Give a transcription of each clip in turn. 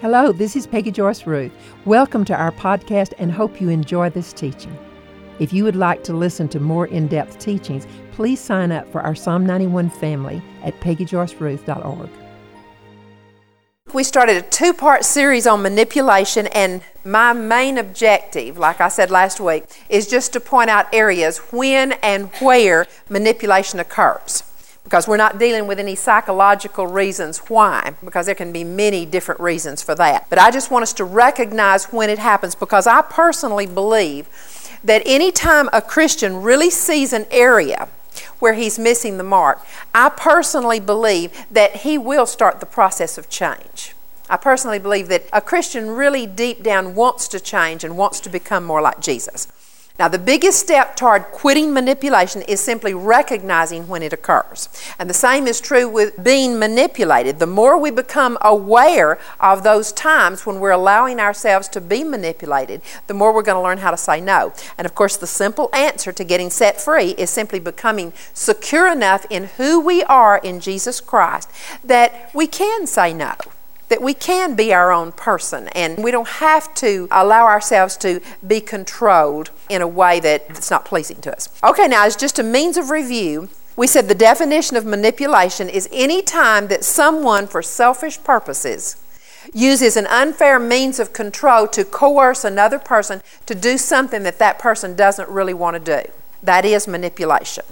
Hello, this is Peggy Joyce Ruth. Welcome to our podcast and hope you enjoy this teaching. If you would like to listen to more in depth teachings, please sign up for our Psalm 91 family at peggyjoyceruth.org. We started a two part series on manipulation, and my main objective, like I said last week, is just to point out areas when and where manipulation occurs because we're not dealing with any psychological reasons why, because there can be many different reasons for that. But I just want us to recognize when it happens because I personally believe that anytime a Christian really sees an area where he's missing the mark, I personally believe that he will start the process of change. I personally believe that a Christian really deep down wants to change and wants to become more like Jesus. Now, the biggest step toward quitting manipulation is simply recognizing when it occurs. And the same is true with being manipulated. The more we become aware of those times when we're allowing ourselves to be manipulated, the more we're going to learn how to say no. And of course, the simple answer to getting set free is simply becoming secure enough in who we are in Jesus Christ that we can say no that we can be our own person and we don't have to allow ourselves to be controlled in a way that's not pleasing to us. Okay, now as just a means of review, we said the definition of manipulation is any time that someone, for selfish purposes, uses an unfair means of control to coerce another person to do something that that person doesn't really want to do. That is manipulation.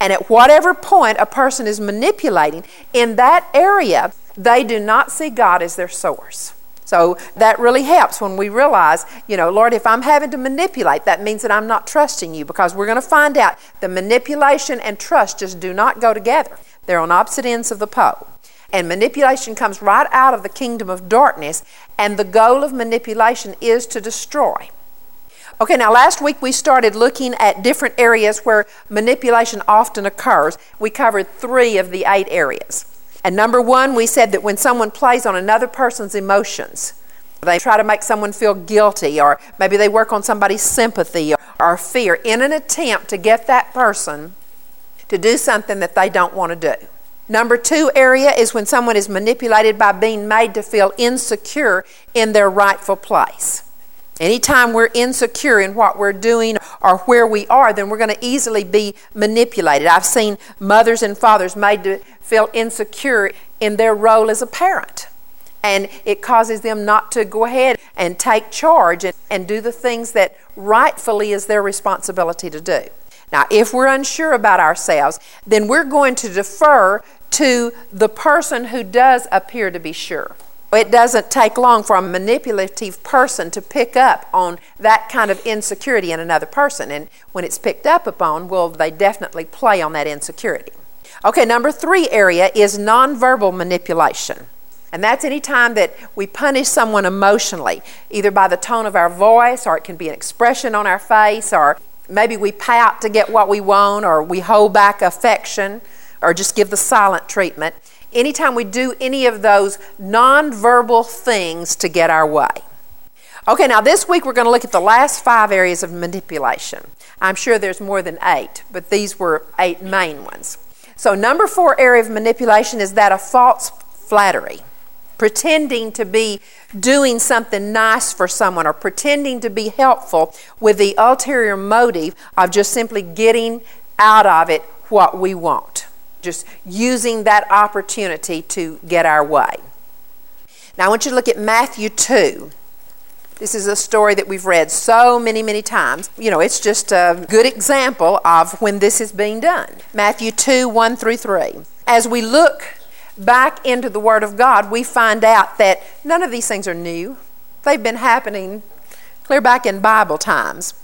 And at whatever point a person is manipulating, in that area, they do not see God as their source. So that really helps when we realize, you know, Lord, if I'm having to manipulate, that means that I'm not trusting you because we're going to find out the manipulation and trust just do not go together. They're on opposite ends of the pole. And manipulation comes right out of the kingdom of darkness, and the goal of manipulation is to destroy. Okay, now last week we started looking at different areas where manipulation often occurs. We covered three of the eight areas. And number one, we said that when someone plays on another person's emotions, they try to make someone feel guilty, or maybe they work on somebody's sympathy or, fear in an attempt to get that person to do something that they don't want to do. Number two area is when someone is manipulated by being made to feel insecure in their rightful place. Anytime we're insecure in what we're doing or where we are, then we're going to easily be manipulated. I've seen mothers and fathers made to feel insecure in their role as a parent. And it causes them not to go ahead and take charge and, and do the things that rightfully is their responsibility to do. Now, if we're unsure about ourselves, then we're going to defer to the person who does appear to be sure. It doesn't take long for a manipulative person to pick up on that kind of insecurity in another person. And when it's picked up upon, well, they definitely play on that insecurity. Okay, number three area is nonverbal manipulation. And that's any time that we punish someone emotionally, either by the tone of our voice, or it can be an expression on our face, or maybe we pout to get what we want, or we hold back affection, or just give the silent treatment. Anytime we do any of those nonverbal things to get our way. Okay, now this week we're going to look at the last five areas of manipulation. I'm sure there's more than eight, but these were eight main ones. So, number four area of manipulation is that of false flattery. Pretending to be doing something nice for someone or pretending to be helpful with the ulterior motive of just simply getting out of it what we want. Just using that opportunity to get our way. Now, I want you to look at Matthew 2. This is a story that we've read so many, many times. You know, it's just a good example of when this is being done. Matthew 2 1 through 3. As we look back into the Word of God, we find out that none of these things are new. They've been happening clear back in Bible times.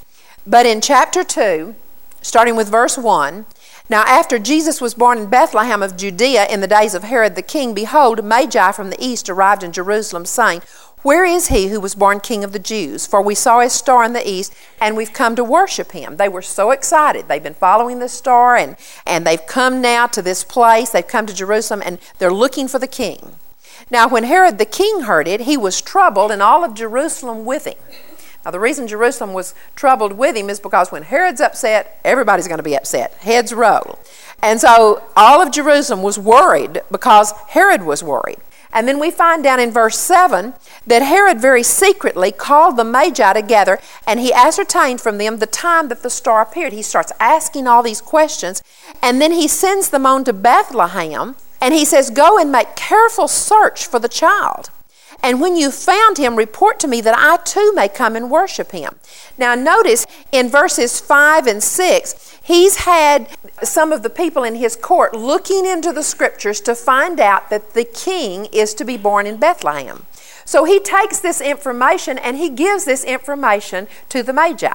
But in chapter 2, starting with verse 1, now, after Jesus was born in Bethlehem of Judea in the days of Herod the king, behold, Magi from the east arrived in Jerusalem, saying, where is he who was born King of the Jews? For we saw his star in the east, and we've come to worship him. They were so excited. They've been following the star, and, and they've come now to this place. They've come to Jerusalem, and they're looking for the king. Now, when Herod the king heard it, he was troubled, and all of Jerusalem with him. Now, the reason Jerusalem was troubled with him is because when Herod's upset, everybody's going to be upset. Heads roll. And so all of Jerusalem was worried because Herod was worried. And then we find down in verse 7 that Herod very secretly called the Magi together and he ascertained from them the time that the star appeared. He starts asking all these questions and then he sends them on to Bethlehem and he says, Go and make careful search for the child. And when you found him, report to me that I too may come and worship him. Now, notice in verses 5 and 6, he's had some of the people in his court looking into the scriptures to find out that the king is to be born in Bethlehem. So he takes this information and he gives this information to the Magi.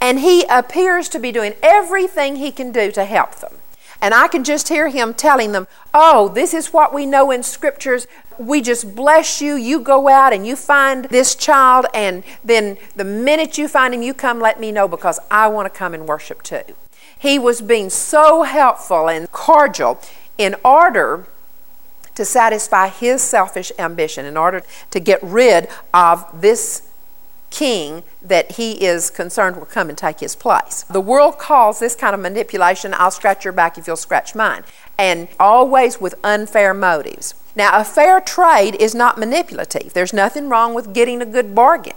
And he appears to be doing everything he can do to help them. And I can just hear him telling them, Oh, this is what we know in scriptures. We just bless you. You go out and you find this child, and then the minute you find him, you come let me know because I want to come and worship too. He was being so helpful and cordial in order to satisfy his selfish ambition, in order to get rid of this king that he is concerned will come and take his place. The world calls this kind of manipulation, I'll scratch your back if you'll scratch mine, and always with unfair motives. Now, a fair trade is not manipulative. There's nothing wrong with getting a good bargain.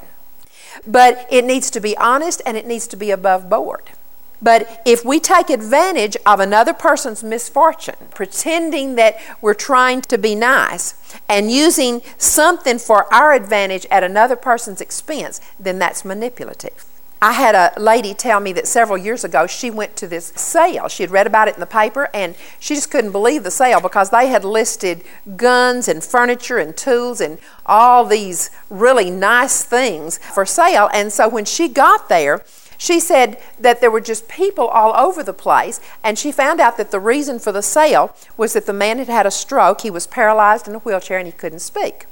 But it needs to be honest and it needs to be above board. But if we take advantage of another person's misfortune, pretending that we're trying to be nice, and using something for our advantage at another person's expense, then that's manipulative. I had a lady tell me that several years ago she went to this sale. She had read about it in the paper and she just couldn't believe the sale because they had listed guns and furniture and tools and all these really nice things for sale. And so when she got there, she said that there were just people all over the place, and she found out that the reason for the sale was that the man had had a stroke. He was paralyzed in a wheelchair and he couldn't speak.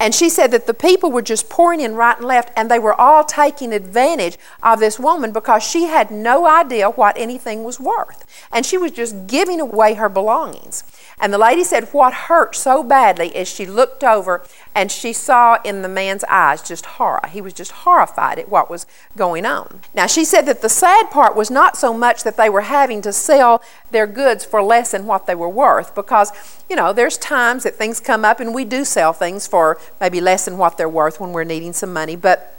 And she said that the people were just pouring in right and left, and they were all taking advantage of this woman because she had no idea what anything was worth. And she was just giving away her belongings. And the lady said what hurt so badly is she looked over and she saw in the man's eyes just horror. He was just horrified at what was going on. Now, she said that the sad part was not so much that they were having to sell their goods for less than what they were worth, because, you know, there's times that things come up and we do sell things for maybe less than what they're worth when we're needing some money, but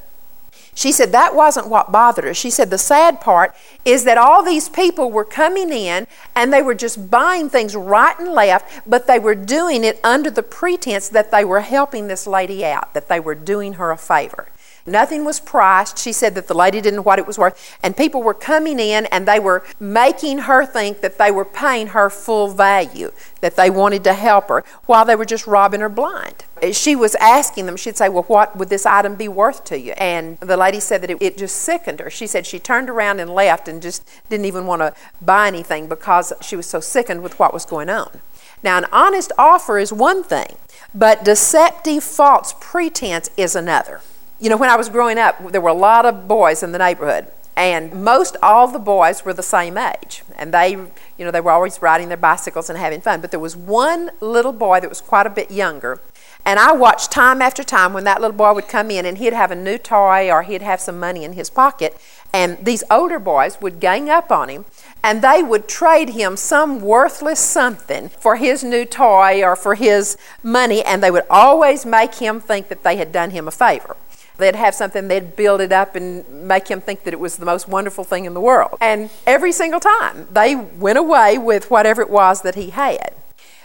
she said that wasn't what bothered her. She said the sad part is that all these people were coming in and they were just buying things right and left, but they were doing it under the pretense that they were helping this lady out, that they were doing her a favor. Nothing was priced. She said that the lady didn't know what it was worth. And people were coming in and they were making her think that they were paying her full value, that they wanted to help her, while they were just robbing her blind. She was asking them, she'd say, Well, what would this item be worth to you? And the lady said that it, it just sickened her. She said she turned around and left and just didn't even want to buy anything because she was so sickened with what was going on. Now, an honest offer is one thing, but deceptive false pretense is another. You know, when I was growing up, there were a lot of boys in the neighborhood, and most all the boys were the same age. And they, you know, they were always riding their bicycles and having fun. But there was one little boy that was quite a bit younger. And I watched time after time when that little boy would come in and he'd have a new toy or he'd have some money in his pocket. And these older boys would gang up on him and they would trade him some worthless something for his new toy or for his money. And they would always make him think that they had done him a favor. They'd have something, they'd build it up and make him think that it was the most wonderful thing in the world. And every single time, they went away with whatever it was that he had.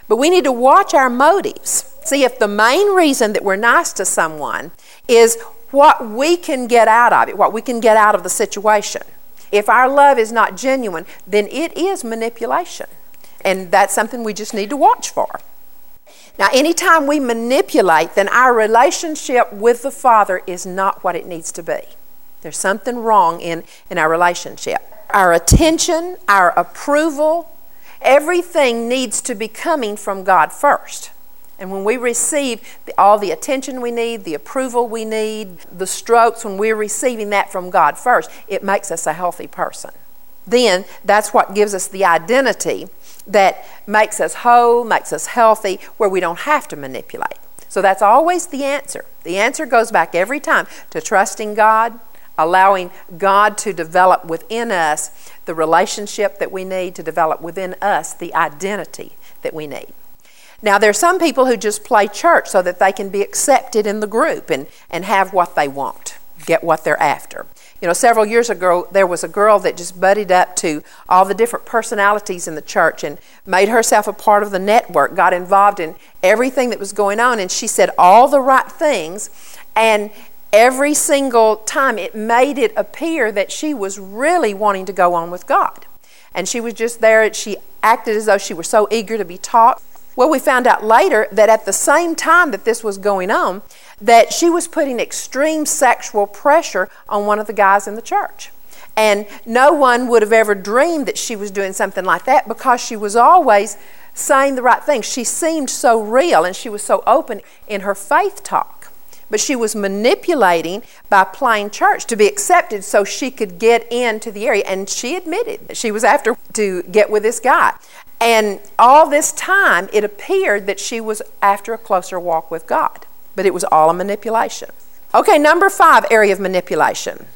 But we need to watch our motives. See if the main reason that we're nice to someone is what we can get out of it, what we can get out of the situation. If our love is not genuine, then it is manipulation. And that's something we just need to watch for. Now, anytime we manipulate, then our relationship with the Father is not what it needs to be. There's something wrong in, in our relationship. Our attention, our approval, everything needs to be coming from God first. And when we receive all the attention we need, the approval we need, the strokes, when we're receiving that from God first, it makes us a healthy person. Then that's what gives us the identity that makes us whole, makes us healthy, where we don't have to manipulate. So that's always the answer. The answer goes back every time to trusting God, allowing God to develop within us the relationship that we need, to develop within us the identity that we need. Now, there are some people who just play church so that they can be accepted in the group and, and have what they want, get what they're after. You know, several years ago, there was a girl that just buddied up to all the different personalities in the church and made herself a part of the network, got involved in everything that was going on, and she said all the right things. And every single time it made it appear that she was really wanting to go on with God. And she was just there, she acted as though she was so eager to be taught. Well, we found out later that at the same time that this was going on, that she was putting extreme sexual pressure on one of the guys in the church. And no one would have ever dreamed that she was doing something like that because she was always saying the right things. She seemed so real and she was so open in her faith talk. But she was manipulating by playing church to be accepted so she could get into the area. And she admitted that she was after to get with this guy. And all this time, it appeared that she was after a closer walk with God, but it was all a manipulation. Okay, number five area of manipulation.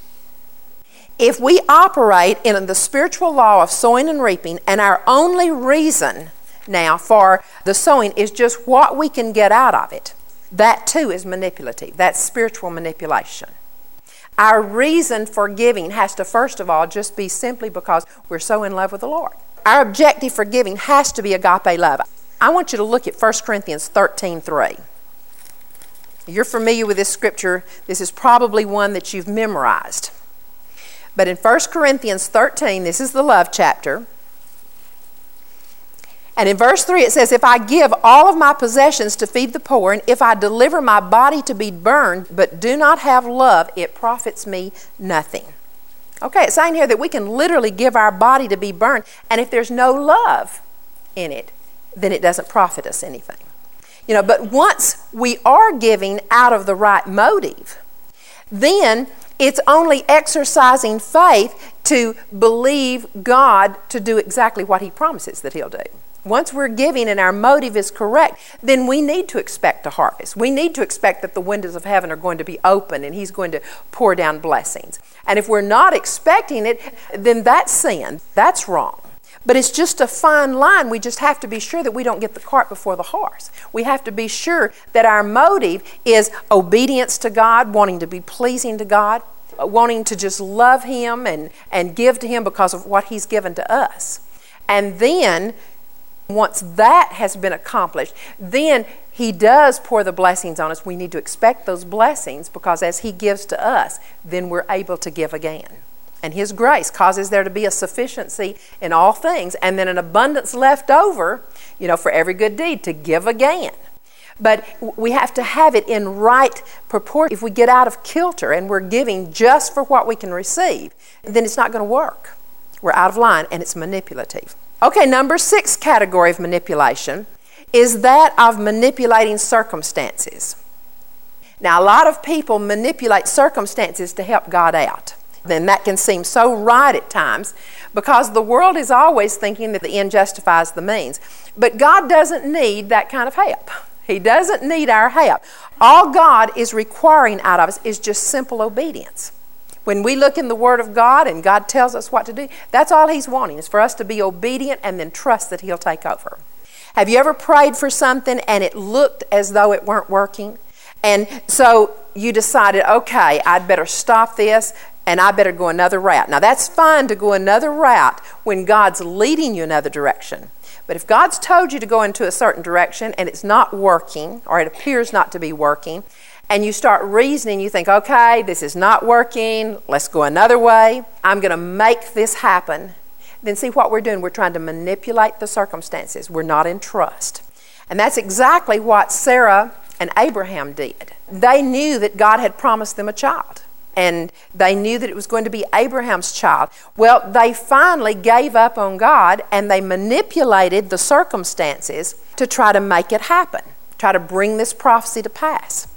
If we operate in the spiritual law of sowing and reaping, and our only reason now for the sowing is just what we can get out of it, that too is manipulative. That's spiritual manipulation. Our reason for giving has to, first of all, just be simply because we're so in love with the Lord. Our objective for giving has to be agape love. I want you to look at 1 Corinthians 13 3. You're familiar with this scripture. This is probably one that you've memorized. But in 1 Corinthians 13, this is the love chapter. And in verse 3, it says, If I give all of my possessions to feed the poor, and if I deliver my body to be burned, but do not have love, it profits me nothing. Okay, it's saying here that we can literally give our body to be burned, and if there's no love in it, then it doesn't profit us anything. You know, but once we are giving out of the right motive, then it's only exercising faith to believe God to do exactly what He promises that He'll do. Once we're giving and our motive is correct, then we need to expect a harvest. We need to expect that the windows of heaven are going to be open and He's going to pour down blessings. And if we're not expecting it, then that's sin. That's wrong. But it's just a fine line. We just have to be sure that we don't get the cart before the horse. We have to be sure that our motive is obedience to God, wanting to be pleasing to God, uh, wanting to just love Him and, and give to Him because of what He's given to us. And then once that has been accomplished, then He does pour the blessings on us. We need to expect those blessings because as He gives to us, then we're able to give again. And His grace causes there to be a sufficiency in all things and then an abundance left over, you know, for every good deed to give again. But we have to have it in right proportion. If we get out of kilter and we're giving just for what we can receive, then it's not going to work. We're out of line and it's manipulative. Okay, number six category of manipulation is that of manipulating circumstances. Now, a lot of people manipulate circumstances to help God out. Then that can seem so right at times because the world is always thinking that the end justifies the means. But God doesn't need that kind of help. He doesn't need our help. All God is requiring out of us is just simple obedience. When we look in the Word of God and God tells us what to do, that's all He's wanting is for us to be obedient and then trust that He'll take over. Have you ever prayed for something and it looked as though it weren't working? And so you decided, okay, I'd better stop this and I better go another route. Now, that's fine to go another route when God's leading you another direction. But if God's told you to go into a certain direction and it's not working, or it appears not to be working, and you start reasoning, you think, okay, this is not working, let's go another way, I'm going to make this happen, then see what we're doing. We're trying to manipulate the circumstances. We're not in trust. And that's exactly what Sarah and Abraham did. They knew that God had promised them a child. And they knew that it was going to be Abraham's child. Well, they finally gave up on God and they manipulated the circumstances to try to make it happen, try to bring this prophecy to pass.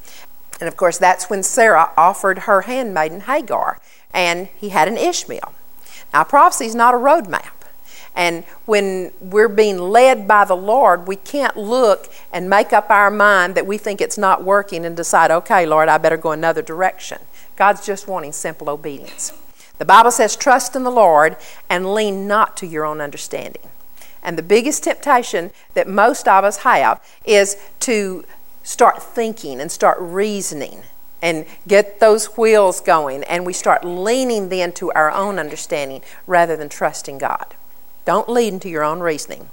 And of course, that's when Sarah offered her handmaiden Hagar, and he had an Ishmael. Now, prophecy is not a roadmap. And when we're being led by the Lord, we can't look and make up our mind that we think it's not working and decide, okay, Lord, I better go another direction. God's just wanting simple obedience. The Bible says, Trust in the Lord and lean not to your own understanding. And the biggest temptation that most of us have is to start thinking and start reasoning and get those wheels going, and we start leaning then to our own understanding rather than trusting God. Don't lean to your own reasoning.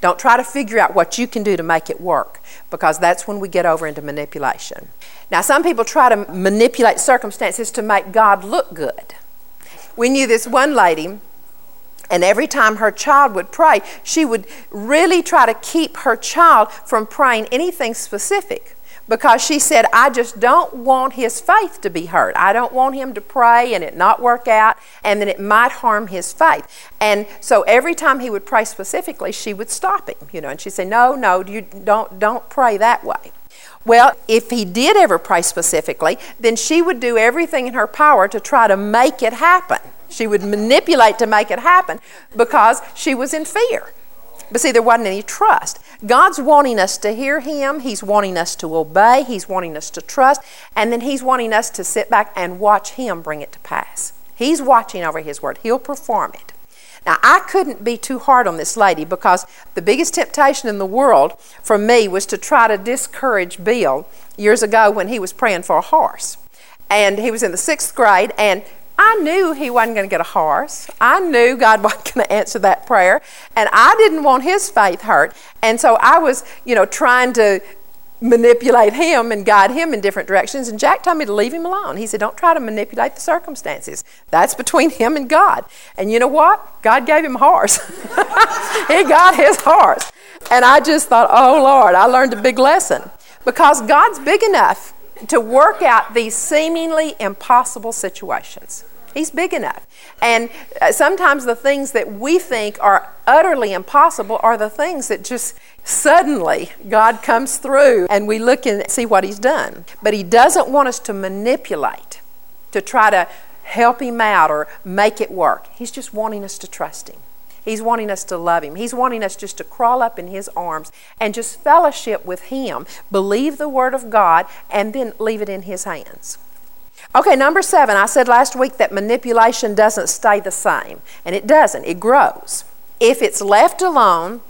Don't try to figure out what you can do to make it work because that's when we get over into manipulation. Now, some people try to manipulate circumstances to make God look good. We knew this one lady, and every time her child would pray, she would really try to keep her child from praying anything specific because she said, I just don't want his faith to be hurt. I don't want him to pray and it not work out and then it might harm his faith. And so every time he would pray specifically, she would stop him, you know, and she'd say, No, no, you don't don't pray that way. Well, if he did ever pray specifically, then she would do everything in her power to try to make it happen. She would manipulate to make it happen because she was in fear. But see, there wasn't any trust. God's wanting us to hear Him, He's wanting us to obey, He's wanting us to trust, and then He's wanting us to sit back and watch Him bring it to pass. He's watching over His word, He'll perform it. Now, I couldn't be too hard on this lady because the biggest temptation in the world for me was to try to discourage Bill years ago when he was praying for a horse. And he was in the sixth grade, and I knew he wasn't going to get a horse. I knew God wasn't going to answer that prayer. And I didn't want his faith hurt. And so I was, you know, trying to manipulate him and guide him in different directions. And Jack told me to leave him alone. He said, Don't try to manipulate the circumstances. That's between him and God. And you know what? God gave him a horse. he got his horse. And I just thought, Oh Lord, I learned a big lesson. Because God's big enough to work out these seemingly impossible situations. He's big enough. And uh, sometimes the things that we think are utterly impossible are the things that just suddenly God comes through and we look and see what He's done. But He doesn't want us to manipulate, to try to help Him out or make it work. He's just wanting us to trust Him. He's wanting us to love Him. He's wanting us just to crawl up in His arms and just fellowship with Him, believe the Word of God, and then leave it in His hands. Okay, number seven, I said last week that manipulation doesn't stay the same, and it doesn't, it grows. If it's left alone,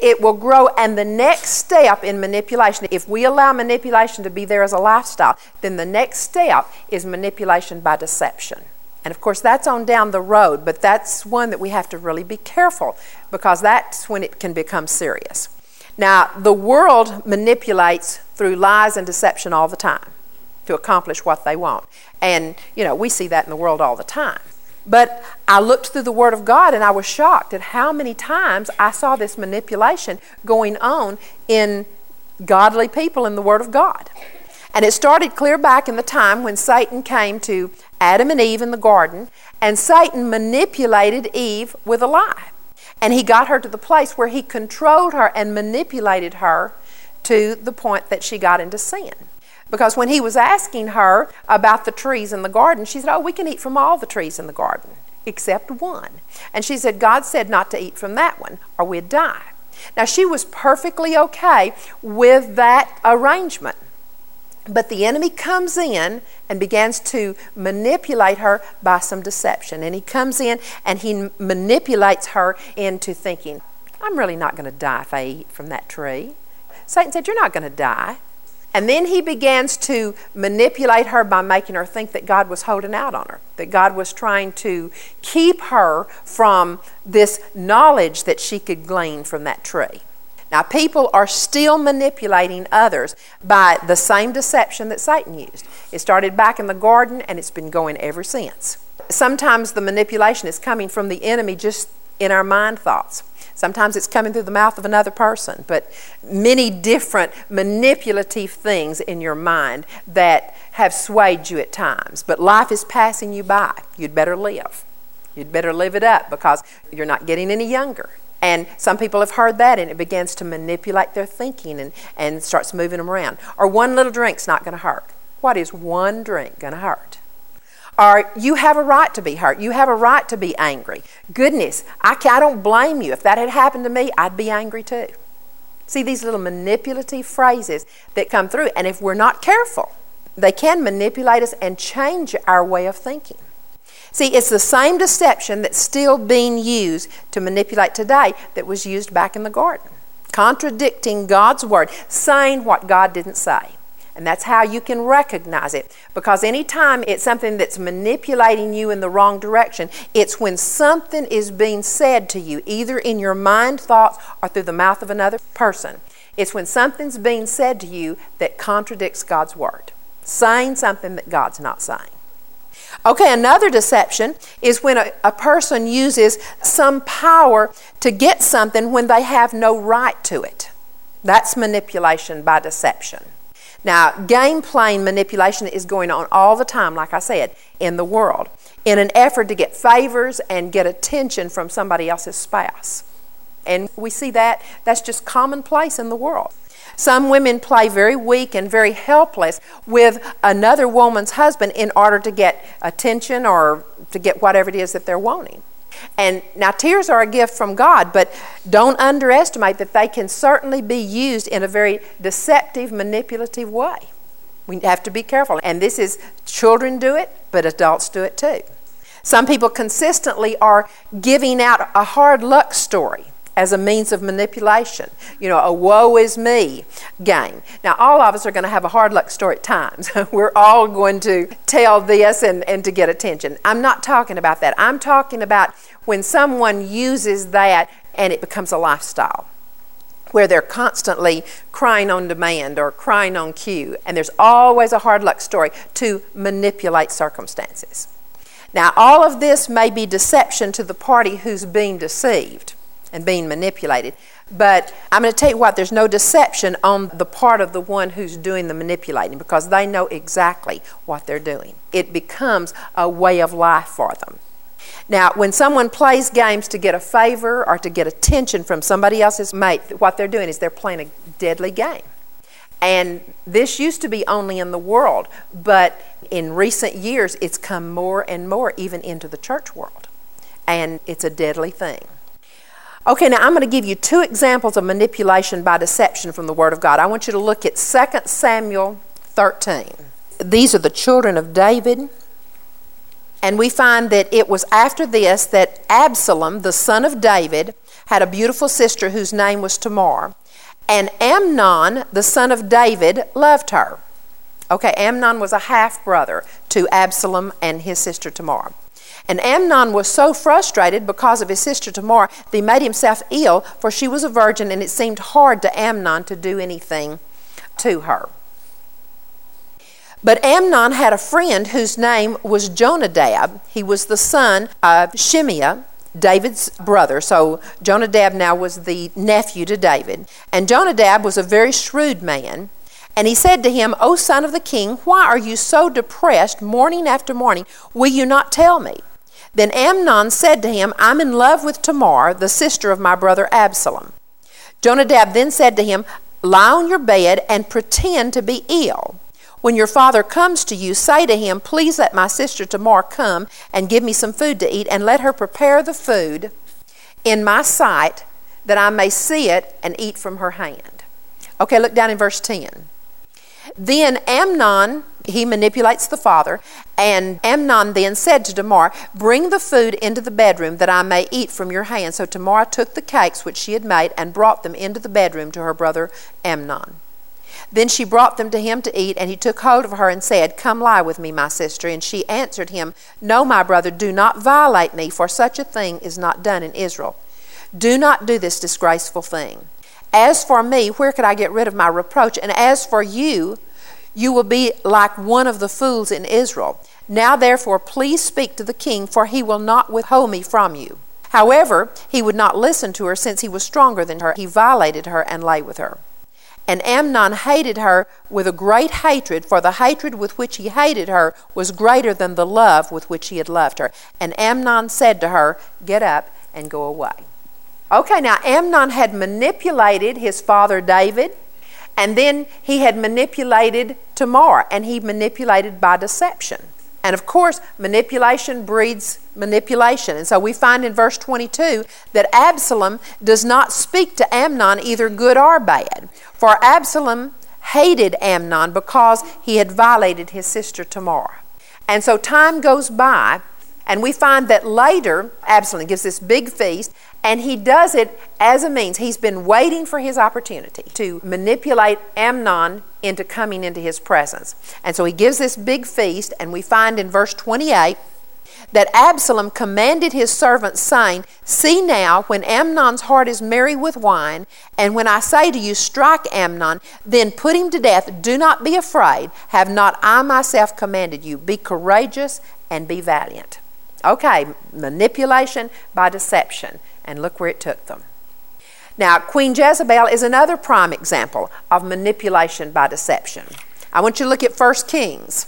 it will grow. And the next step in manipulation, if we allow manipulation to be there as a lifestyle, then the next step is manipulation by deception. And of course, that's on down the road, but that's one that we have to really be careful because that's when it can become serious. Now, the world manipulates through lies and deception all the time to accomplish what they want. And, you know, we see that in the world all the time. But I looked through the Word of God and I was shocked at how many times I saw this manipulation going on in godly people in the Word of God. And it started clear back in the time when Satan came to Adam and Eve in the garden, and Satan manipulated Eve with a lie. And he got her to the place where he controlled her and manipulated her to the point that she got into sin. Because when he was asking her about the trees in the garden, she said, Oh, we can eat from all the trees in the garden except one. And she said, God said not to eat from that one or we'd die. Now, she was perfectly okay with that arrangement. But the enemy comes in and begins to manipulate her by some deception. And he comes in and he manipulates her into thinking, I'm really not going to die if I eat from that tree. Satan said, You're not going to die. And then he begins to manipulate her by making her think that God was holding out on her, that God was trying to keep her from this knowledge that she could glean from that tree. Now, people are still manipulating others by the same deception that Satan used. It started back in the garden and it's been going ever since. Sometimes the manipulation is coming from the enemy just in our mind thoughts. Sometimes it's coming through the mouth of another person, but many different manipulative things in your mind that have swayed you at times. But life is passing you by. You'd better live. You'd better live it up because you're not getting any younger. And some people have heard that and it begins to manipulate their thinking and, and starts moving them around. Or one little drink's not going to hurt. What is one drink going to hurt? or you have a right to be hurt. You have a right to be angry. Goodness, I, I don't blame you. If that had happened to me, I'd be angry too. See these little manipulative phrases that come through, and if we're not careful, they can manipulate us and change our way of thinking. See, it's the same deception that's still being used to manipulate today that was used back in the garden. Contradicting God's word, saying what God didn't say. And that's how you can recognize it. Because anytime it's something that's manipulating you in the wrong direction, it's when something is being said to you, either in your mind, thoughts, or through the mouth of another person. It's when something's being said to you that contradicts God's word, saying something that God's not saying. Okay, another deception is when a, a, person uses some power to get something when they have no right to it. That's manipulation by deception. Now, game playing manipulation is going on all the time, like I said, in the world, in an effort to get favors and get attention from somebody else's spouse. And we see that that's just commonplace in the world. Some women play very weak and very helpless with another woman's husband in order to get attention or to get whatever it is that they're wanting. And now, tears are a gift from God, but don't underestimate that they can certainly be used in a very deceptive, manipulative way. We have to be careful. And this is children do it, but adults do it too. Some people consistently are giving out a hard luck story as a means of manipulation. You know, a woe is me game. Now, all of us are going to have a hard luck story at times. We're all going to tell this and, and to get attention. I'm not talking about that. I'm talking about when someone uses that and it becomes a lifestyle where they're constantly crying on demand or crying on cue, and there's always a hard luck story to manipulate circumstances. Now, all of this may be deception to the party who's being deceived and being manipulated. But I'm going to tell you what, there's no deception on the part of the one who's doing the manipulating because they know exactly what they're doing. It becomes a way of life for them. Now, when someone plays games to get a favor or to get attention from somebody else's mate, what they're doing is they're playing a deadly game. And this used to be only in the world, but in recent years it's come more and more even into the church world. And it's a deadly thing. Okay, now I'm going to give you two examples of manipulation by deception from the Word of God. I want you to look at 2 Samuel 13. These are the children of David. And we find that it was after this that Absalom, the son of David, had a beautiful sister whose name was Tamar. And Amnon, the son of David, loved her. Okay, Amnon was a half brother to Absalom and his sister Tamar. And Amnon was so frustrated because of his sister Tamar that he made himself ill, for she was a virgin, and it seemed hard to Amnon to do anything to her. But Amnon had a friend whose name was Jonadab. He was the son of Shimeah, David's brother. So Jonadab now was the nephew to David. And Jonadab was a very shrewd man. And he said to him, O son of the king, why are you so depressed morning after morning? Will you not tell me? Then Amnon said to him, I'm in love with Tamar, the sister of my brother Absalom. Jonadab then said to him, Lie on your bed and pretend to be ill. When your father comes to you, say to him, Please let my sister Tamar come and give me some food to eat, and let her prepare the food in my sight that I may see it and eat from her hand. Okay, look down in verse 10. Then Amnon he manipulates the father. And Amnon then said to Tamar, Bring the food into the bedroom that I may eat from your hand. So Tamar took the cakes which she had made and brought them into the bedroom to her brother Amnon. Then she brought them to him to eat, and he took hold of her and said, Come lie with me, my sister. And she answered him, No, my brother, do not violate me, for such a thing is not done in Israel. Do not do this disgraceful thing. As for me, where could I get rid of my reproach? And as for you, you will be like one of the fools in Israel. Now, therefore, please speak to the king, for he will not withhold me from you. However, he would not listen to her, since he was stronger than her. He violated her and lay with her. And Amnon hated her with a great hatred, for the hatred with which he hated her was greater than the love with which he had loved her. And Amnon said to her, Get up and go away. Okay, now Amnon had manipulated his father David and then he had manipulated Tamar, and he manipulated by deception. And of course, manipulation breeds manipulation. And so we find in verse 22 that Absalom does not speak to Amnon either good or bad. For Absalom hated Amnon because he had violated his sister Tamar. And so time goes by, and we find that later Absalom gives this big feast, and he does it as a means. He's been waiting for his opportunity to manipulate Amnon into coming into his presence. And so he gives this big feast, and we find in verse 28 that Absalom commanded his servants, saying, See now, when Amnon's heart is merry with wine, and when I say to you, Strike Amnon, then put him to death. Do not be afraid. Have not I myself commanded you? Be courageous and be valiant. Okay, manipulation by deception. And look where it took them. Now, Queen Jezebel is another prime example of manipulation by deception. I want you to look at 1 Kings.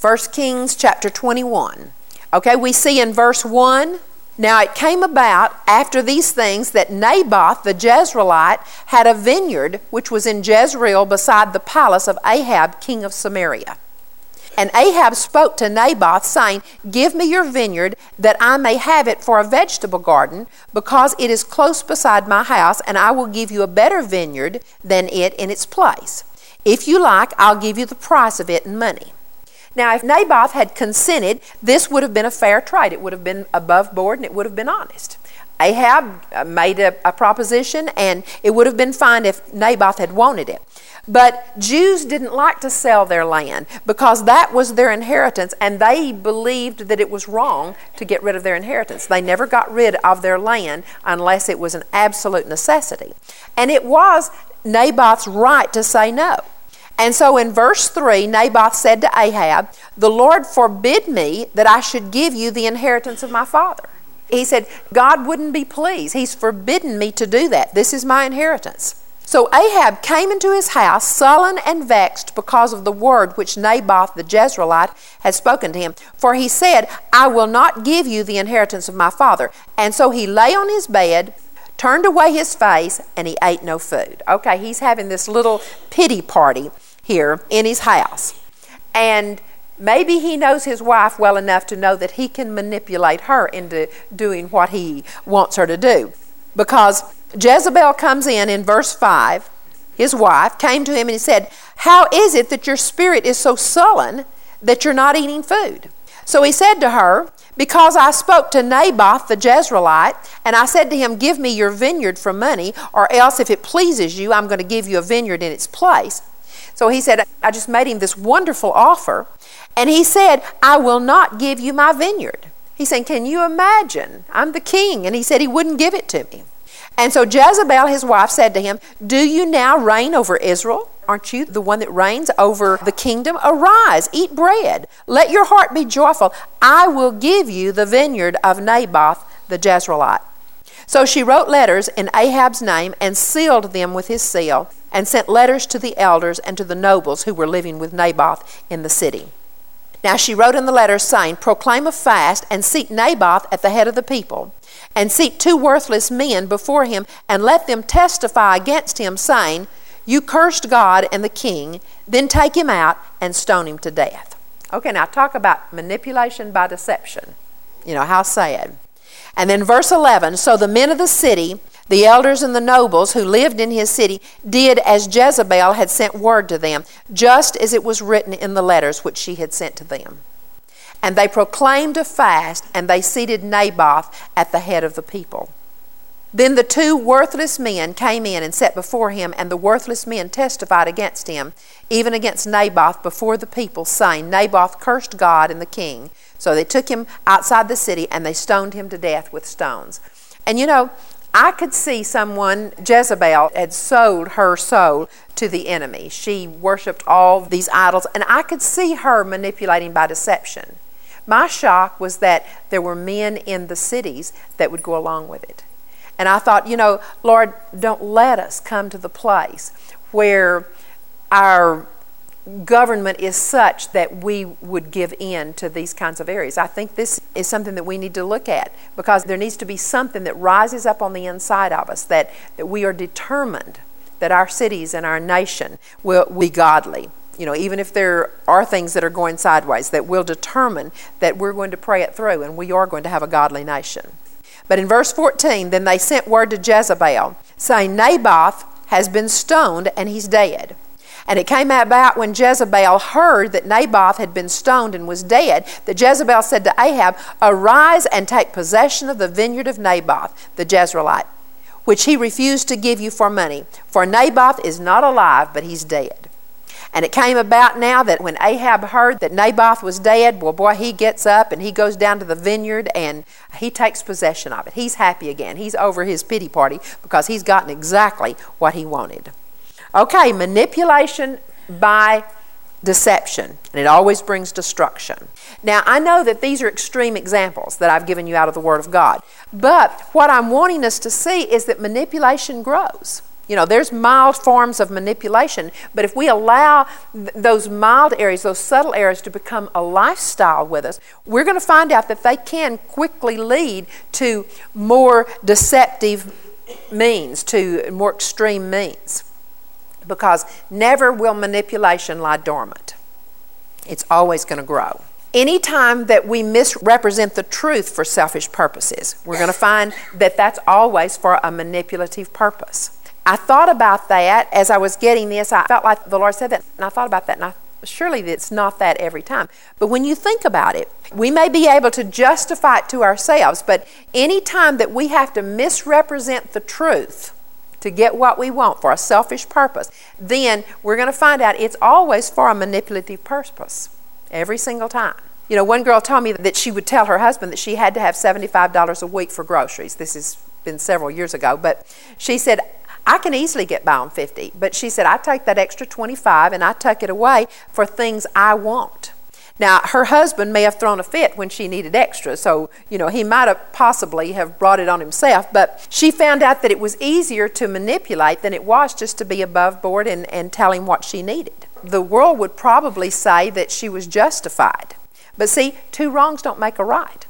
1 Kings chapter 21. Okay, we see in verse 1 Now it came about after these things that Naboth the Jezreelite had a vineyard which was in Jezreel beside the palace of Ahab, king of Samaria. And Ahab spoke to Naboth, saying, Give me your vineyard, that I may have it for a vegetable garden, because it is close beside my house, and I will give you a better vineyard than it in its place. If you like, I'll give you the price of it in money. Now, if Naboth had consented, this would have been a fair trade. It would have been above board and it would have been honest. Ahab uh, made a, a, proposition and it would have been fine if Naboth had wanted it. But Jews didn't like to sell their land because that was their inheritance and they believed that it was wrong to get rid of their inheritance. They never got rid of their land unless it was an absolute necessity. And it was Naboth's right to say no. And so in verse 3, Naboth said to Ahab, The Lord forbid me that I should give you the inheritance of my father. He said, God wouldn't be pleased. He's forbidden me to do that. This is my inheritance. So Ahab came into his house sullen and vexed because of the word which Naboth the Jezreelite had spoken to him. For he said, I will not give you the inheritance of my father. And so he lay on his bed, turned away his face, and he ate no food. Okay, he's having this little pity party here in his house. And maybe he knows his wife well enough to know that he can manipulate her into doing what he wants her to do. Because Jezebel comes in in verse 5, his wife came to him and he said, How is it that your spirit is so sullen that you're not eating food? So he said to her, Because I spoke to Naboth the Jezreelite, and I said to him, Give me your vineyard for money, or else if it pleases you, I'm going to give you a vineyard in its place. So he said, I just made him this wonderful offer. And he said, I will not give you my vineyard. He said, Can you imagine? I'm the king. And he said he wouldn't give it to me. And so Jezebel, his wife, said to him, Do you now reign over Israel? Aren't you the one that reigns over the kingdom? Arise, eat bread. Let your heart be joyful. I will give you the vineyard of Naboth the Jezreelite. So she wrote letters in Ahab's name and sealed them with his seal and sent letters to the elders and to the nobles who were living with Naboth in the city. Now she wrote in the letter, saying, Proclaim a fast and seat Naboth at the head of the people, and seat two worthless men before him, and let them testify against him, saying, You cursed God and the king, then take him out and stone him to death. Okay, now talk about manipulation by deception. You know, how sad. And then verse 11 So the men of the city the elders and the nobles who lived in his city did as Jezebel had sent word to them, just as it was written in the letters which she had sent to them. And they proclaimed a fast, and they seated Naboth at the head of the people. Then the two worthless men came in and sat before him, and the worthless men testified against him, even against Naboth before the people, saying, Naboth cursed God and the king. So they took him outside the city, and they stoned him to death with stones. And you know, I could see someone, Jezebel, had sold her soul to the enemy. She worshiped all these idols, and I could see her manipulating by deception. My shock was that there were men in the cities that would go along with it. And I thought, you know, Lord, don't let us come to the place where our government is such that we would give in to these kinds of areas. I think this is something that we need to look at because there needs to be something that rises up on the inside of us that, that we are determined that our cities and our nation will be godly. You know, even if there are things that are going sideways, that will determine that we're going to pray it through and we are going to have a godly nation. But in verse 14, then they sent word to Jezebel, saying, Naboth has been stoned and he's dead. And it came about when Jezebel heard that Naboth had been stoned and was dead, that Jezebel said to Ahab, Arise and take possession of the vineyard of Naboth, the Jezreelite, which he refused to give you for money. For Naboth is not alive, but he's dead. And it came about now that when Ahab heard that Naboth was dead, well, boy, he gets up and he goes down to the vineyard and he takes possession of it. He's happy again. He's over his pity party because he's gotten exactly what he wanted. Okay, manipulation by deception, and it always brings destruction. Now, I know that these are extreme examples that I've given you out of the Word of God, but what I'm wanting us to see is that manipulation grows. You know, there's mild forms of manipulation, but if we allow th- those mild areas, those subtle areas, to become a lifestyle with us, we're going to find out that they can quickly lead to more deceptive means, to more extreme means. Because never will manipulation lie dormant, it's always going to grow. Anytime that we misrepresent the truth for selfish purposes, we're going to find that that's always for a manipulative purpose. I thought about that as I was getting this. I felt like the Lord said that, and I thought about that, and I surely it's not that every time. But when you think about it, we may be able to justify it to ourselves, but any time that we have to misrepresent the truth to get what we want for a selfish purpose, then we're going to find out it's always for a manipulative purpose every single time. You know, one girl told me that she would tell her husband that she had to have $75 a week for groceries. This has been several years ago, but she said, I can easily get by on 50, but she said, I take that extra 25 and I tuck it away for things I want. Now, her husband may have thrown a fit when she needed extra, so, you know, he might have possibly have brought it on himself, but she found out that it was easier to manipulate than it was just to be above board and, and tell him what she needed. The world would probably say that she was justified. But see, two wrongs don't make a right.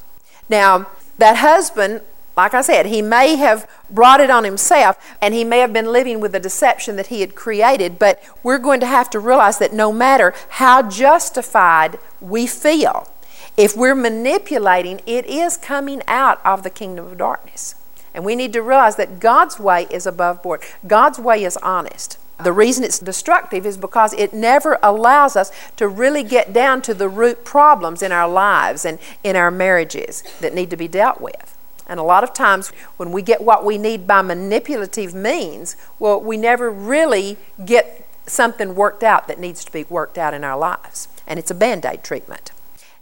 Now, that husband like I said, he may have brought it on himself and he may have been living with the deception that he had created, but we're going to have to realize that no matter how justified we feel, if we're manipulating, it is coming out of the kingdom of darkness. And we need to realize that God's way is above board, God's way is honest. The reason it's destructive is because it never allows us to really get down to the root problems in our lives and in our marriages that need to be dealt with. And a lot of times, when we get what we need by manipulative means, well, we never really get something worked out that needs to be worked out in our lives. And it's a band aid treatment.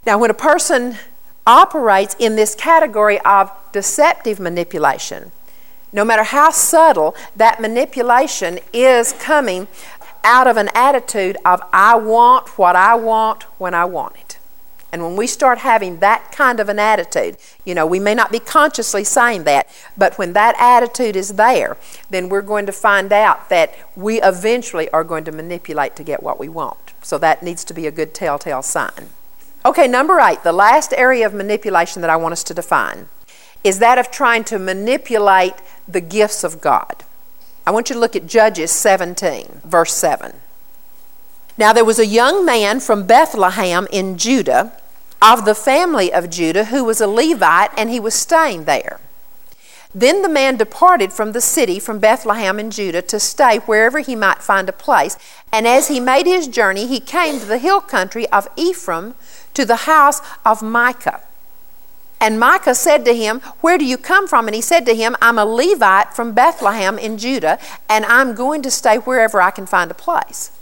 Now, when a person operates in this category of deceptive manipulation, no matter how subtle, that manipulation is coming out of an attitude of, I want what I want when I want it. And when we start having that kind of an attitude, you know, we may not be consciously saying that, but when that attitude is there, then we're going to find out that we eventually are going to manipulate to get what we want. So that needs to be a good telltale sign. Okay, number eight, the last area of manipulation that I want us to define is that of trying to manipulate the gifts of God. I want you to look at Judges 17, verse 7. Now there was a young man from Bethlehem in Judah of the family of Judah who was a Levite, and he was staying there. Then the man departed from the city from Bethlehem in Judah to stay wherever he might find a place. And as he made his journey, he came to the hill country of Ephraim to the house of Micah. And Micah said to him, Where do you come from? And he said to him, I'm a Levite from Bethlehem in Judah, and I'm going to stay wherever I can find a place.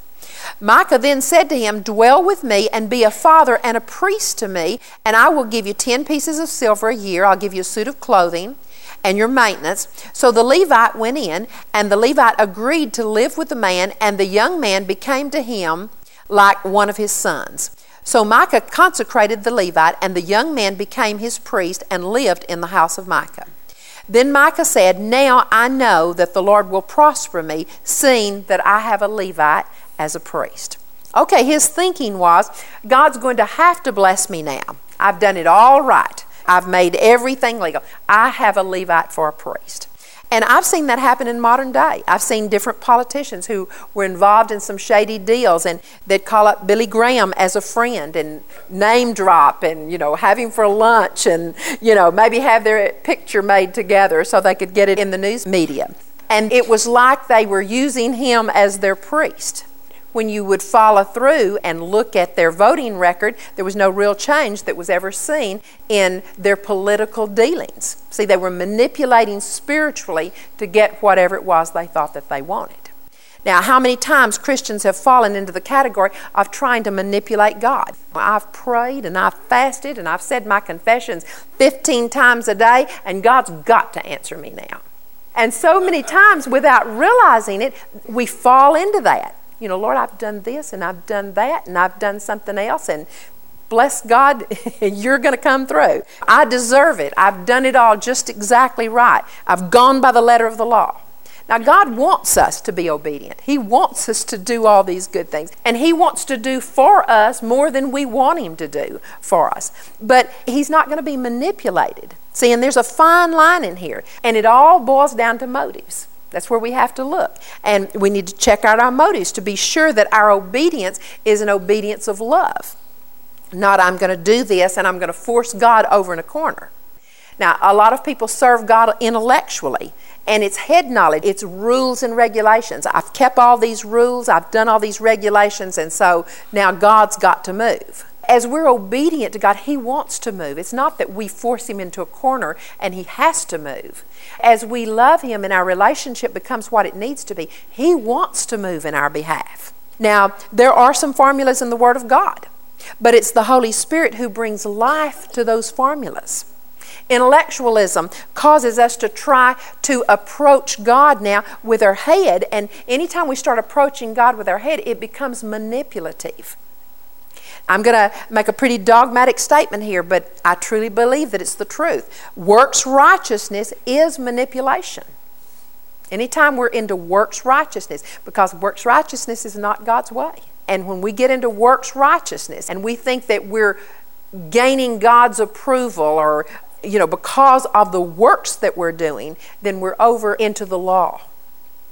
Micah then said to him, Dwell with me and be a father and a priest to me, and I will give you ten pieces of silver a year. I'll give you a suit of clothing and your maintenance. So the Levite went in, and the Levite agreed to live with the man, and the young man became to him like one of his sons. So Micah consecrated the Levite, and the young man became his priest and lived in the house of Micah. Then Micah said, Now I know that the Lord will prosper me, seeing that I have a Levite as a priest. Okay, his thinking was God's going to have to bless me now. I've done it all right. I've made everything legal. I have a Levite for a priest. And I've seen that happen in modern day. I've seen different politicians who were involved in some shady deals and they'd call up Billy Graham as a friend and name drop and, you know, have him for lunch and, you know, maybe have their picture made together so they could get it in the news media. And it was like they were using him as their priest. When you would follow through and look at their voting record, there was no real change that was ever seen in their political dealings. See, they were manipulating spiritually to get whatever it was they thought that they wanted. Now, how many times Christians have fallen into the category of trying to manipulate God? I've prayed and I've fasted and I've said my confessions 15 times a day, and God's got to answer me now. And so many times, without realizing it, we fall into that. You know, Lord, I've done this and I've done that and I've done something else, and bless God, you're going to come through. I deserve it. I've done it all just exactly right. I've gone by the letter of the law. Now, God wants us to be obedient. He wants us to do all these good things. And He wants to do for us more than we want Him to do for us. But He's not going to be manipulated. See, and there's a fine line in here. And it all boils down to motives. That's where we have to look. And we need to check out our motives to be sure that our obedience is an obedience of love. Not, I'm going to do this and I'm going to force God over in a corner. Now, a lot of people serve God intellectually, and it's head knowledge, it's rules and regulations. I've kept all these rules, I've done all these regulations, and so now God's got to move. As we're obedient to God, He wants to move. It's not that we force Him into a corner and He has to move. As we love Him and our relationship becomes what it needs to be, He wants to move in our behalf. Now, there are some formulas in the Word of God, but it's the Holy Spirit who brings life to those formulas. Intellectualism causes us to try to approach God now with our head, and anytime we start approaching God with our head, it becomes manipulative. I'm going to make a pretty dogmatic statement here, but I truly believe that it's the truth. Works righteousness is manipulation. Anytime we're into works righteousness, because works righteousness is not God's way. And when we get into works righteousness and we think that we're gaining God's approval or you know, because of the works that we're doing, then we're over into the law.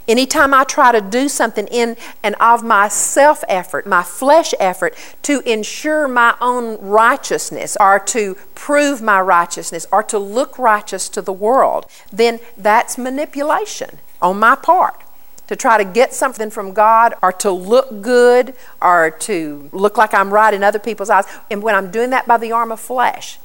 Anytime I try to do something in and of my self effort, my flesh effort, to ensure my own righteousness or to prove my righteousness or to look righteous to the world, then that's manipulation on my part. To try to get something from God or to look good or to look like I'm right in other people's eyes. And when I'm doing that by the arm of flesh,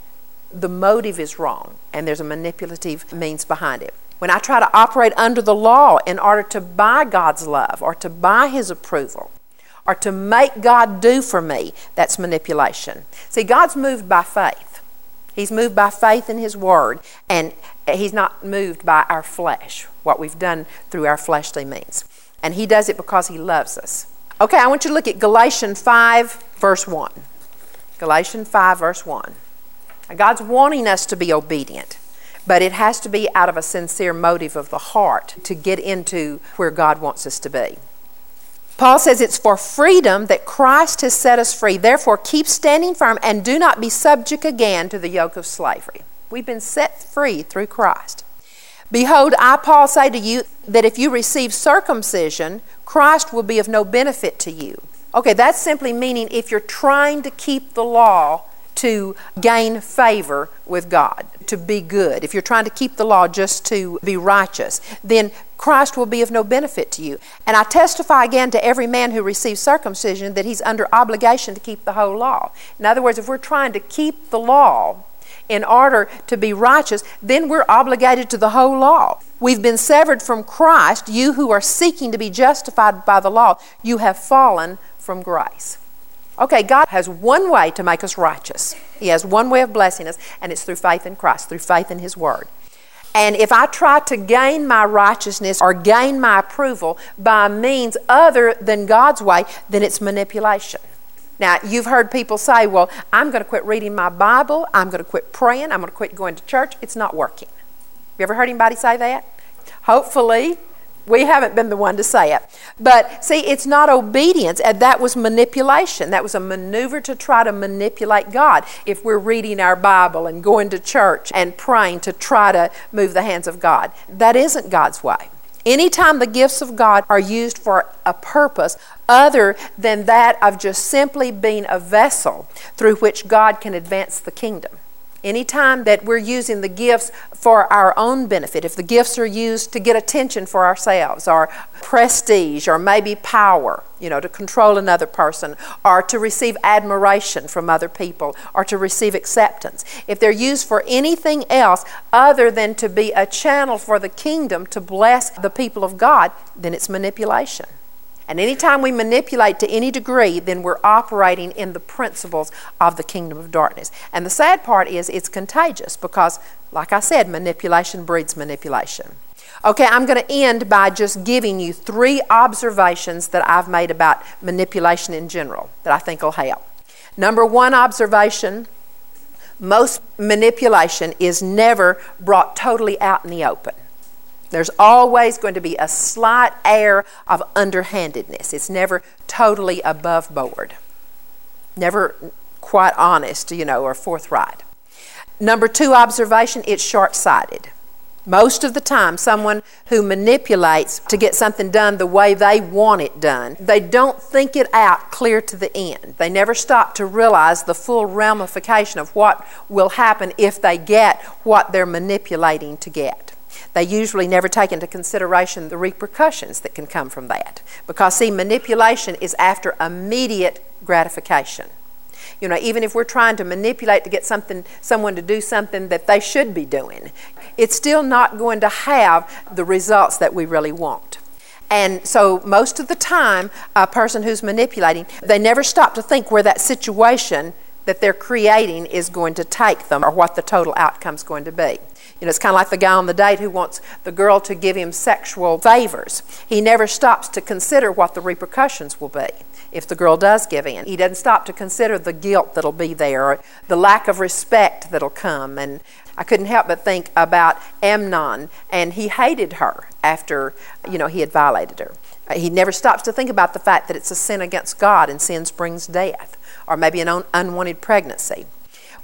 the motive is wrong and there's a manipulative means behind it. When I try to operate under the law in order to buy God's love or to buy His approval or to make God do for me, that's manipulation. See, God's moved by faith. He's moved by faith in His Word, and He's not moved by our flesh, what we've done through our fleshly means. And He does it because He loves us. Okay, I want you to look at Galatians 5, verse 1. Galatians 5, verse 1. God's wanting us to be obedient, but it has to be out of a sincere motive of the heart to get into where God wants us to be. Paul says it's for freedom that Christ has set us free. Therefore, keep standing firm and do not be subject again to the yoke of slavery. We've been set free through Christ. Behold, I, Paul, say to you that if you receive circumcision, Christ will be of no benefit to you. Okay, that's simply meaning if you're trying to keep the law, to gain favor with God, to be good, if you're trying to keep the law just to be righteous, then Christ will be of no benefit to you. And I testify again to every man who receives circumcision that he's under obligation to keep the whole law. In other words, if we're trying to keep the law in order to be righteous, then we're obligated to the whole law. We've been severed from Christ. You who are seeking to be justified by the law, you have fallen from grace. Okay, God has one way to make us righteous. He has one way of blessing us, and it's through faith in Christ, through faith in His Word. And if I try to gain my righteousness or gain my approval by means other than God's way, then it's manipulation. Now, you've heard people say, well, I'm going to quit reading my Bible, I'm going to quit praying, I'm going to quit going to church. It's not working. You ever heard anybody say that? Hopefully, we haven't been the one to say it. But see, it's not obedience, and that was manipulation. That was a maneuver to try to manipulate God. If we're reading our Bible and going to church and praying to try to move the hands of God, that isn't God's way. Anytime the gifts of God are used for a purpose other than that of just simply being a vessel through which God can advance the kingdom, Anytime that we're using the gifts for our own benefit, if the gifts are used to get attention for ourselves, or prestige, or maybe power, you know, to control another person, or to receive admiration from other people, or to receive acceptance, if they're used for anything else other than to be a channel for the kingdom to bless the people of God, then it's manipulation. And anytime we manipulate to any degree, then we're operating in the principles of the kingdom of darkness. And the sad part is it's contagious because, like I said, manipulation breeds manipulation. Okay, I'm going to end by just giving you three observations that I've made about manipulation in general that I think will help. Number one observation most manipulation is never brought totally out in the open. There's always going to be a slight air of underhandedness. It's never totally above board, never quite honest, you know, or forthright. Number two observation it's short sighted. Most of the time, someone who manipulates to get something done the way they want it done, they don't think it out clear to the end. They never stop to realize the full ramification of what will happen if they get what they're manipulating to get. They usually never take into consideration the repercussions that can come from that. Because, see, manipulation is after immediate gratification. You know, even if we're trying to manipulate to get something, someone to do something that they should be doing, it's still not going to have the results that we really want. And so, most of the time, a person who's manipulating, they never stop to think where that situation that they're creating is going to take them or what the total outcome is going to be. You know, it's kind of like the guy on the date who wants the girl to give him sexual favors. He never stops to consider what the repercussions will be if the girl does give in. He doesn't stop to consider the guilt that'll be there, or the lack of respect that'll come. And I couldn't help but think about Amnon, and he hated her after, you know, he had violated her. He never stops to think about the fact that it's a sin against God and sin brings death, or maybe an unwanted pregnancy.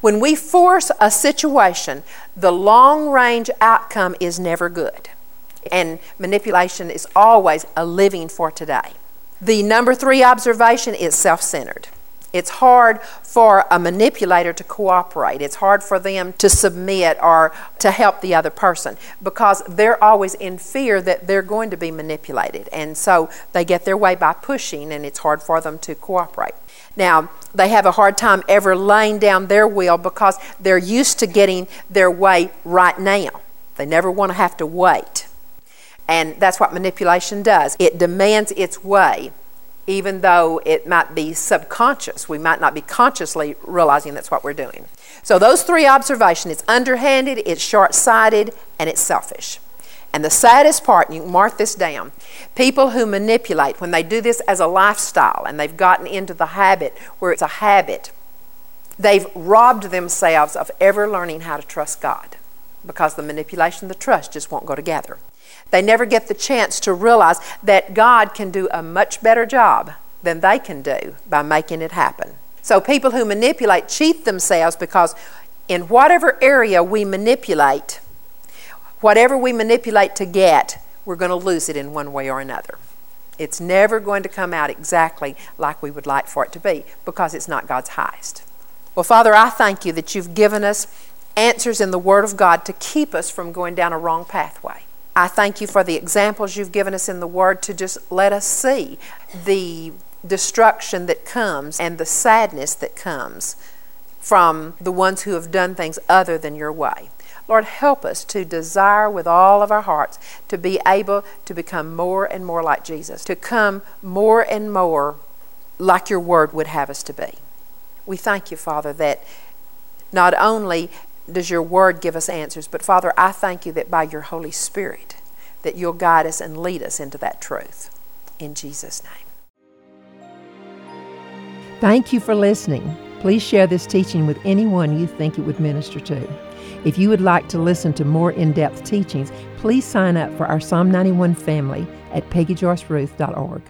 When we force a situation, the long range outcome is never good. And manipulation is always a living for today. The number three observation is self centered. It's hard for a manipulator to cooperate. It's hard for them to submit or to help the other person because they're always in fear that they're going to be manipulated. And so they get their way by pushing, and it's hard for them to cooperate. Now, they have a hard time ever laying down their will because they're used to getting their way right now. They never want to have to wait. And that's what manipulation does it demands its way, even though it might be subconscious. We might not be consciously realizing that's what we're doing. So, those three observations it's underhanded, it's short sighted, and it's selfish. And the saddest part, and you mark this down, people who manipulate, when they do this as a lifestyle and they've gotten into the habit where it's a habit, they've robbed themselves of ever learning how to trust God because the manipulation the trust just won't go together. They never get the chance to realize that God can do a much better job than they can do by making it happen. So people who manipulate cheat themselves because in whatever area we manipulate, whatever we manipulate to get, we're going to lose it in one way or another. It's never going to come out exactly like we would like for it to be because it's not God's highest. Well, Father, I thank you that you've given us answers in the Word of God to keep us from going down a wrong pathway. I thank you for the examples you've given us in the Word to just let us see the destruction that comes and the sadness that comes from the ones who have done things other than your way. Lord, help us to desire with all of our hearts to be able to become more and more like Jesus, to come more and more like your word would have us to be. We thank you, Father, that not only does your word give us answers, but Father, I thank you that by your Holy Spirit, that you'll guide us and lead us into that truth. In Jesus' name. Thank you for listening. Please share this teaching with anyone you think it would minister to. If you would like to listen to more in depth teachings, please sign up for our Psalm 91 family at peggyjoyceruth.org.